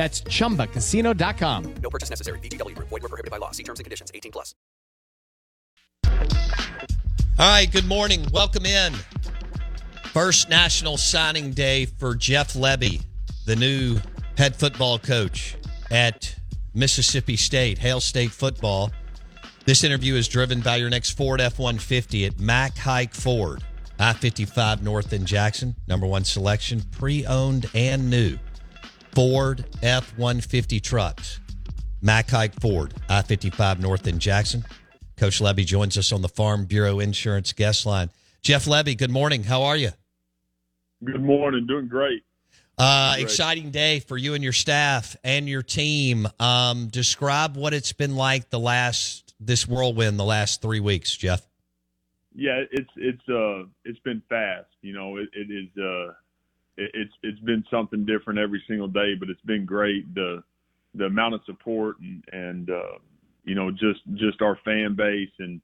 That's ChumbaCasino.com. No purchase necessary. VGW. Void were prohibited by law. See terms and conditions. 18 plus. All right, good morning. Welcome in. First national signing day for Jeff Lebby, the new head football coach at Mississippi State, Hail State football. This interview is driven by your next Ford F-150 at Mac Haik Ford, I-55 North in Jackson. Number one selection, pre-owned and new. Ford F 150 trucks. Mac Haik Ford, I 55 North in Jackson. Coach Lebby joins us on the Farm Bureau Insurance guest line. Jeff Lebby, good morning. How are you? Good morning. Doing great. Uh. Exciting day for you and your staff and your team. Um, describe what it's been like the last this whirlwind the last three weeks, Jeff. Yeah, it's it's uh it's been fast. You know, it, it is uh it's it's been something different every single day, but it's been great. The the amount of support and and uh, you know just just our fan base and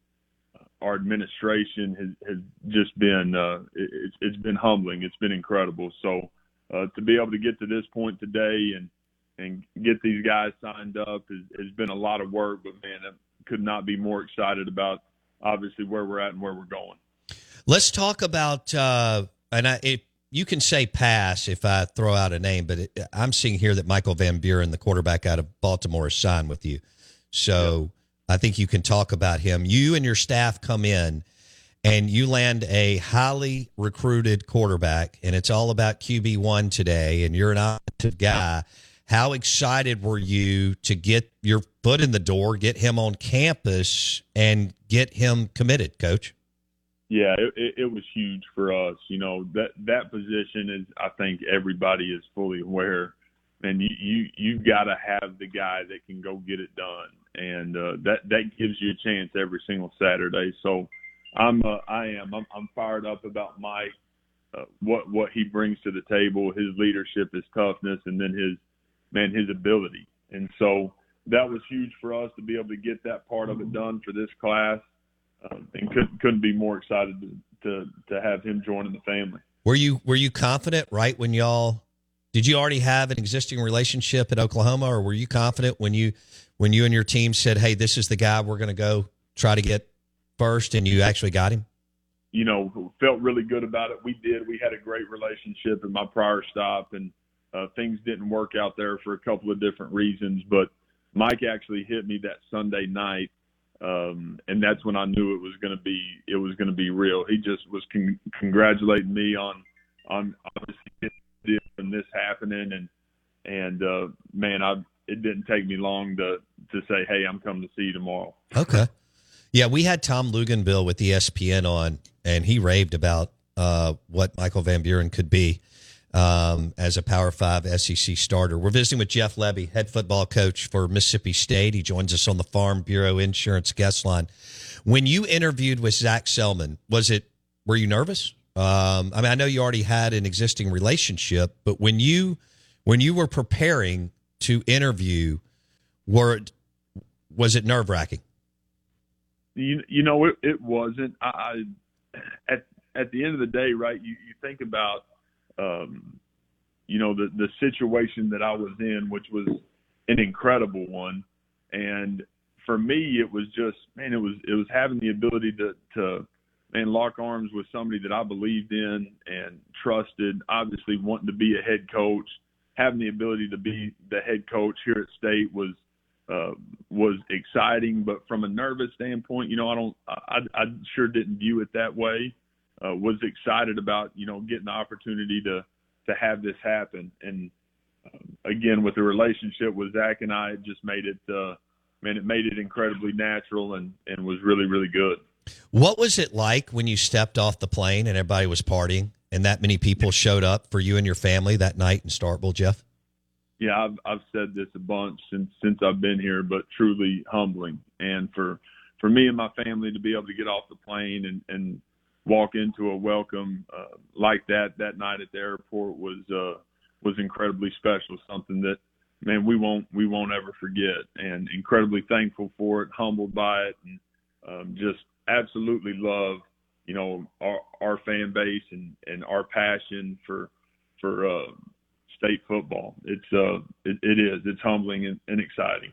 our administration has has just been uh, it, it's been humbling. It's been incredible. So uh, to be able to get to this point today and and get these guys signed up has, has been a lot of work. But man, I could not be more excited about obviously where we're at and where we're going. Let's talk about uh, and I, it you can say pass if I throw out a name, but it, I'm seeing here that Michael Van Buren, the quarterback out of Baltimore, is signed with you. So I think you can talk about him. You and your staff come in and you land a highly recruited quarterback, and it's all about QB1 today, and you're an offensive guy. How excited were you to get your foot in the door, get him on campus, and get him committed, coach? Yeah, it, it, it was huge for us. You know that that position is. I think everybody is fully aware, and you you you've got to have the guy that can go get it done, and uh, that that gives you a chance every single Saturday. So, I'm uh, I am I'm, I'm fired up about Mike, uh, what what he brings to the table, his leadership, his toughness, and then his man his ability. And so that was huge for us to be able to get that part of it done for this class um, and couldn't couldn't be more excited to, to to have him joining the family. Were you were you confident right when y'all did you already have an existing relationship at Oklahoma, or were you confident when you when you and your team said, "Hey, this is the guy we're going to go try to get first, and you actually got him? You know, felt really good about it. We did. We had a great relationship at my prior stop, and uh, things didn't work out there for a couple of different reasons. But Mike actually hit me that Sunday night um, and that's when I knew it was going to be it was going to be real. He just was con- congratulating me on on obviously and this happening, and and uh, man, I it didn't take me long to to say, hey, I'm coming to see you tomorrow. Okay, yeah, we had Tom Luginbill with ESPN on, and he raved about uh, what Michael Van Buren could be um, as a Power Five SEC starter. We're visiting with Jeff Lebby, head football coach for Mississippi State. He joins us on the Farm Bureau Insurance guest line. When you interviewed with Zach Selmon, was it were you nervous? Um, I mean, I know you already had an existing relationship, but when you when you were preparing to interview, were was it nerve wracking? you you know it, it wasn't. I, I at at the end of the day, right? You you think about um, you know the the situation that I was in, which was an incredible one, and for me it was just man, it was it was having the ability to to man lock arms with somebody that I believed in and trusted. Obviously, wanting to be a head coach, having the ability to be the head coach here at State was uh, was exciting. But from a nervous standpoint, you know, I don't, I, I sure didn't view it that way. Uh, was excited about you know getting the opportunity to to have this happen, and um, again with the relationship with Zach and I, it just made it, uh, man, it made it incredibly natural and and was really really good. What was it like when you stepped off the plane and everybody was partying and that many people showed up for you and your family that night in Starkville, Jeff? Yeah, I've I've said this a bunch since since I've been here, but truly humbling. And for for me and my family to be able to get off the plane and and walk into a welcome uh, like that that night at the airport was uh, was incredibly special. Something that man we won't we won't ever forget. And incredibly thankful for it, humbled by it, and um, just absolutely love you know our our fan base and and our passion for for uh, state football. It's uh, it, it is. It's humbling and, and exciting.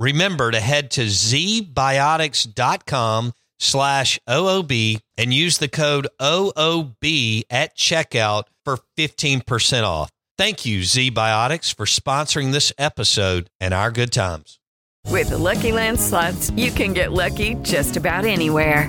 Remember to head to zbiotics.com slash OOB and use the code OOB at checkout for 15% off. Thank you, ZBiotics, for sponsoring this episode and our good times. With the Lucky Land slots, you can get lucky just about anywhere.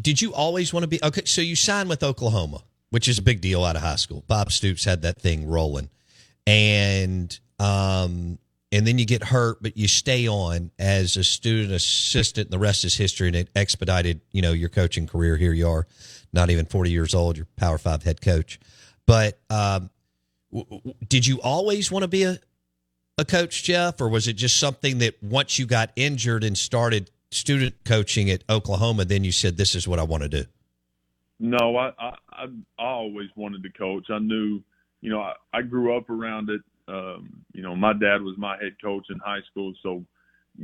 did you always want to be okay? So you signed with Oklahoma, which is a big deal out of high school. Bob Stoops had that thing rolling, and um, and then you get hurt, but you stay on as a student assistant. And the rest is history, and it expedited, you know, your coaching career. Here you are, not even forty years old. You're Power Five head coach. But um, w- w- did you always want to be a a coach, Jeff, or was it just something that once you got injured and started student coaching at Oklahoma, then you said, "This is what I want to do"? No, I I, I always wanted to coach. I knew, you know, I, I grew up around it. Um, you know, my dad was my head coach in high school, so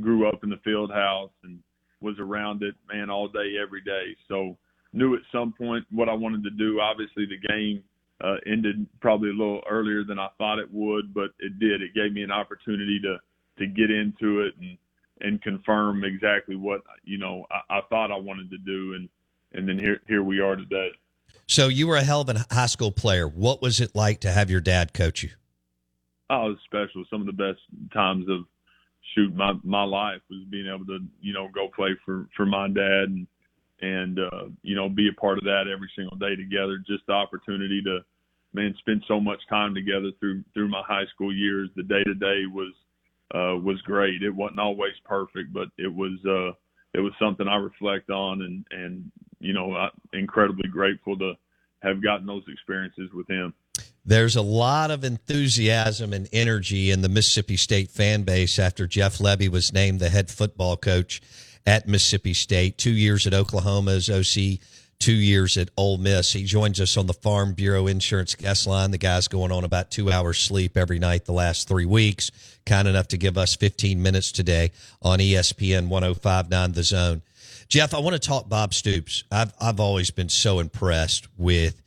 grew up in the field house and was around it, man, all day, every day. So knew at some point what I wanted to do. Obviously, the game uh, ended probably a little earlier than I thought it would, but it did. It gave me an opportunity to to get into it and and confirm exactly what you know I, I thought I wanted to do, and and then here here we are today. So you were a hell of a high school player. What was it like to have your dad coach you? Oh, it was special. Some of the best times of shoot my my life was being able to you know go play for for my dad and and uh, you know be a part of that every single day together. Just the opportunity to man spend so much time together through through my high school years. The day to day was uh, was great. It wasn't always perfect, but it was uh, it was something I reflect on, and and you know I'm incredibly grateful to have gotten those experiences with him. There's a lot of enthusiasm and energy in the Mississippi State fan base after Jeff Lebby was named the head football coach at Mississippi State. Two years at Oklahoma as OC, two years at Ole Miss. He joins us on the Farm Bureau Insurance guest line. The guy's going on about two hours sleep every night the last three weeks. Kind enough to give us 15 minutes today on ESPN 1059 The Zone. Jeff, I want to talk Bob Stoops. I've I've always been so impressed with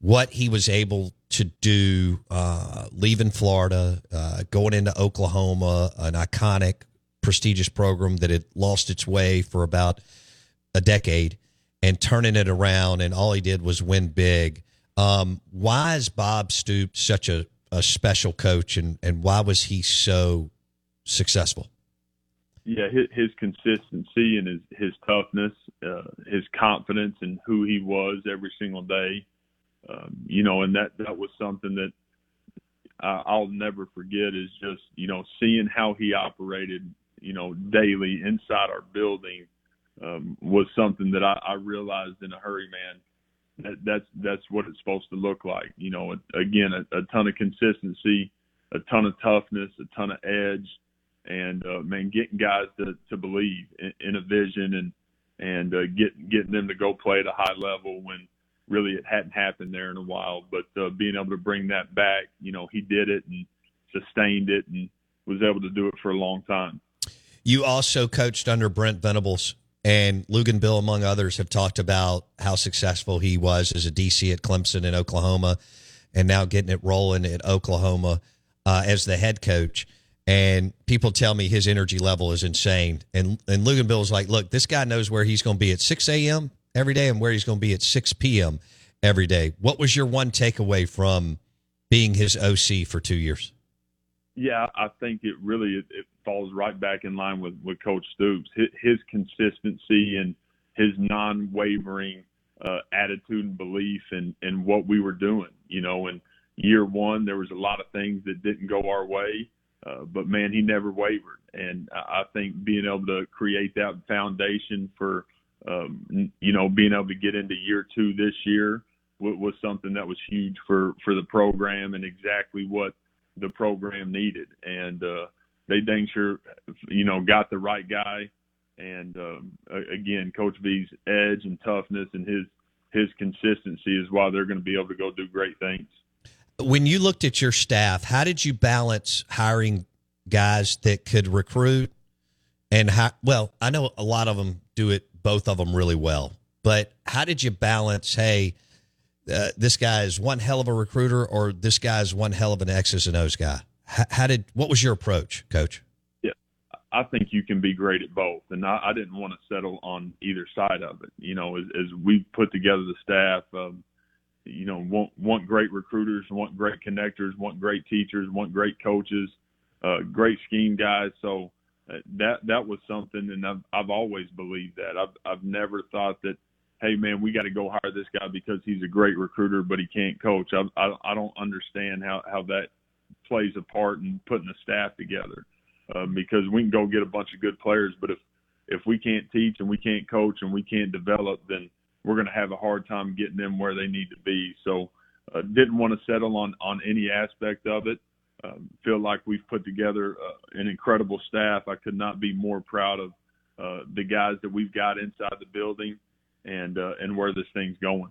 what he was able to do, uh, leaving Florida, uh, going into Oklahoma, an iconic, prestigious program that had lost its way for about a decade, and turning it around. And all he did was win big. Um, why is Bob Stoops such a, a special coach, and and why was he so successful? yeah, his, his consistency and his his toughness, uh, his confidence in who he was every single day, um, you know, and that that was something that I'll never forget. Is just you know seeing how he operated, you know, daily inside our building um, was something that I, I realized in a hurry, man. That that's that's what it's supposed to look like. You know, again, a, a ton of consistency, a ton of toughness, a ton of edge and uh, man, getting guys to to believe in, in a vision and and uh, get getting them to go play at a high level when really it hadn't happened there in a while. But uh, being able to bring that back, you know, he did it and sustained it and was able to do it for a long time. You also coached under Brent Venables. And Luginbill, among others, have talked about how successful he was as a DC at Clemson in Oklahoma, and now getting it rolling at Oklahoma uh, as the head coach and people tell me his energy level is insane. And and Luginbill's like, look, this guy knows where he's going to be at 6 a.m. every day and where he's going to be at 6 p.m. every day. What was your one takeaway from being his OC for two years? Yeah, I think it really it falls right back in line with with Coach Stoops. His, his consistency and his non wavering uh, attitude and belief in in what we were doing. You know, in year one, there was a lot of things that didn't go our way uh, but man, he never wavered, and I think being able to create that foundation for, um, you know, being able to get into year two this year was, was something that was huge for for the program and exactly what the program needed. And uh, they dang sure, you know, got the right guy. And um, again, Coach V's edge and toughness and his his consistency is why they're going to be able to go do great things when you looked at your staff, how did you balance hiring guys that could recruit and how, well, I know a lot of them do it, both of them really well, but how did you balance, hey, uh, this guy is one hell of a recruiter or this guy is one hell of an X's and O's guy? How, did, what was your approach, coach? Yeah, I think you can be great at both. And I, I didn't want to settle on either side of it. You know, as, as we put together the staff, um, you know, want want great recruiters, want great connectors, want great teachers, want great coaches, uh, great scheme guys. So uh, that that was something, and I've I've always believed that. I've I've never thought that, hey man, we got to go hire this guy because he's a great recruiter, but he can't coach. I I, I don't understand how how that plays a part in putting the staff together, uh, because we can go get a bunch of good players, but if if we can't teach and we can't coach and we can't develop, then we're going to have a hard time getting them where they need to be. So, uh, didn't want to settle on on any aspect of it. Um, feel like we've put together uh, an incredible staff. I could not be more proud of uh, the guys that we've got inside the building and uh, and where this thing's going.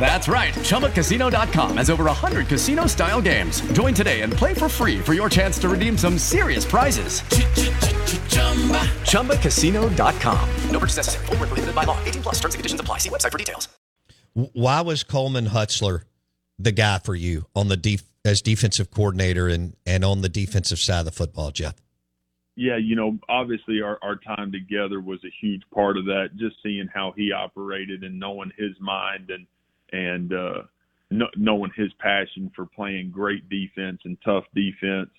That's right. ChumbaCasino.com has over 100 casino style games. Join today and play for free for your chance to redeem some serious prizes. ChumbaCasino.com. No purchase necessary. Void where prohibited by law. 18 plus terms and conditions apply. See website for details. Why was Coleman Hutzler the guy for you on the def- as defensive coordinator and, and on the defensive side of the football, Jeff? Yeah, you know, obviously our, our time together was a huge part of that. Just seeing how he operated and knowing his mind and and uh, no, knowing his passion for playing great defense and tough defense.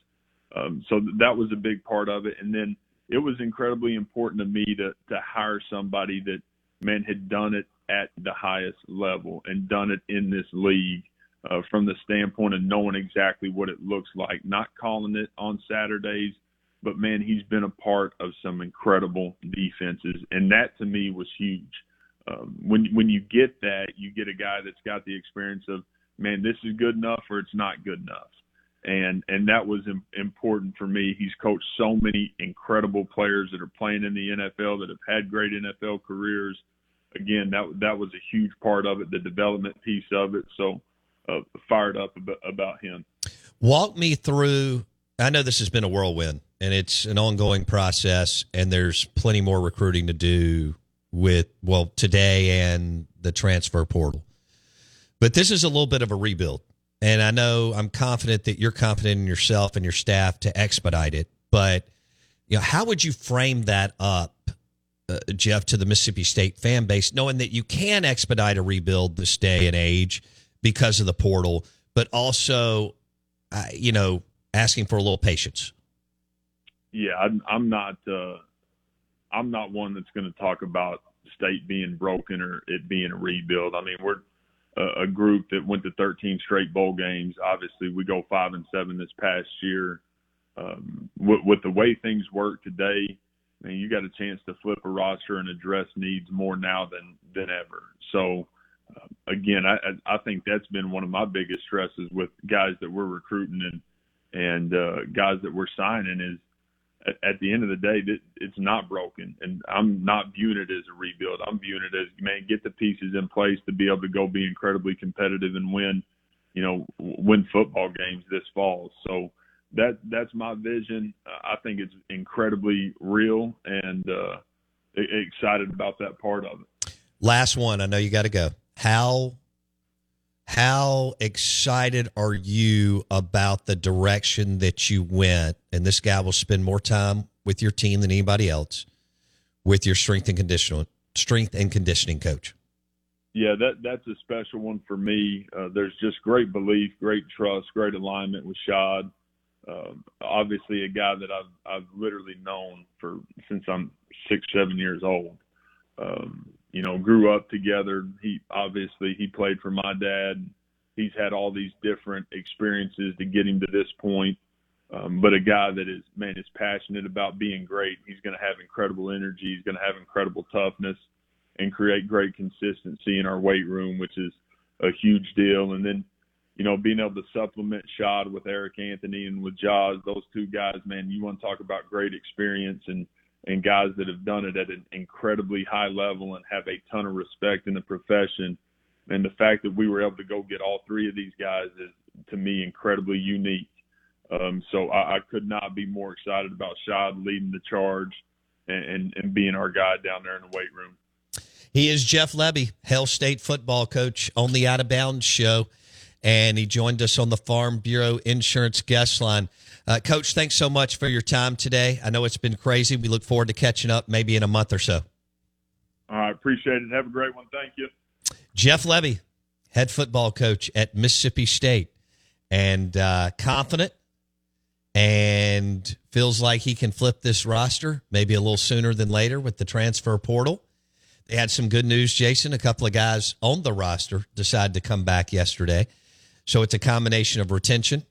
Um, so that was a big part of it. And then it was incredibly important to me to to hire somebody that man had done it at the highest level and done it in this league uh, from the standpoint of knowing exactly what it looks like, not calling it on Saturdays, but man, he's been a part of some incredible defenses, and that to me was huge. Um, when when you get that, you get a guy that's got the experience of man, this is good enough or it's not good enough, and and that was Im- important for me. He's coached so many incredible players that are playing in the NFL that have had great NFL careers. Again, that that was a huge part of it, the development piece of it. So uh, fired up about, about him. Walk me through. I know this has been a whirlwind and it's an ongoing process, and there's plenty more recruiting to do with, well, today and the transfer portal. But this is a little bit of a rebuild. And I know I'm confident that you're confident in yourself and your staff to expedite it. But, you know, how would you frame that up, uh, Jeff, to the Mississippi State fan base, knowing that you can expedite a rebuild this day and age because of the portal, but also, uh, you know, asking for a little patience? yeah, I'm, I'm not. Uh, I'm not one that's going to talk about state being broken or it being a rebuild. I mean, we're a, a group that went to 13 straight bowl games. Obviously, we go five and seven this past year. Um, with, with the way things work today, I mean, you got a chance to flip a roster and address needs more now than than ever. So, uh, again, I I think that's been one of my biggest stresses with guys that we're recruiting and and uh, guys that we're signing is at, at the end of the day, it's not broken, and I'm not viewing it as a rebuild. I'm viewing it as man, get the pieces in place to be able to go be incredibly competitive and win, you know, win football games this fall. So that that's my vision. I think it's incredibly real, and uh, excited about that part of it. Last one. I know you got to go. How how excited are you about the direction that you went? And this guy will spend more time with your team than anybody else with your strength and conditioning strength and conditioning coach. Yeah, that that's a special one for me. Uh, there's just great belief, great trust, great alignment with Shad. Uh, obviously, a guy that I've I've literally known for since I'm six, seven years old. Um, you know, grew up together. He obviously he played for my dad. He's had all these different experiences to get him to this point. Um, but a guy that is man is passionate about being great. He's going to have incredible energy. He's going to have incredible toughness and create great consistency in our weight room, which is a huge deal. And then, you know, being able to supplement Shad with Eric Anthony and with Jaws, those two guys, man, you want to talk about great experience and and guys that have done it at an incredibly high level and have a ton of respect in the profession. And the fact that we were able to go get all three of these guys is, to me, incredibly unique. Um, so I, I could not be more excited about Shad leading the charge and, and, and being our guy down there in the weight room. He is Jeff Lebby, Hail State football coach on the Out of Bounds show, and he joined us on the Farm Bureau Insurance guest line. Uh, Coach, thanks so much for your time today. I know it's been crazy. We look forward to catching up maybe in a month or so. All right, appreciate it. Have a great one. Thank you. Jeff Lebby, head football coach at Mississippi State, and uh, confident and feels like he can flip this roster maybe a little sooner than later with the transfer portal. They had some good news, Jason. A couple of guys on the roster decided to come back yesterday. So it's a combination of retention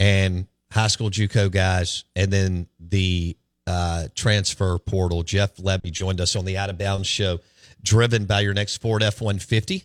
and high school JUCO guys, and then the uh, transfer portal. Jeff Lebby joined us on the Out of Bounds show, driven by your next Ford F 150.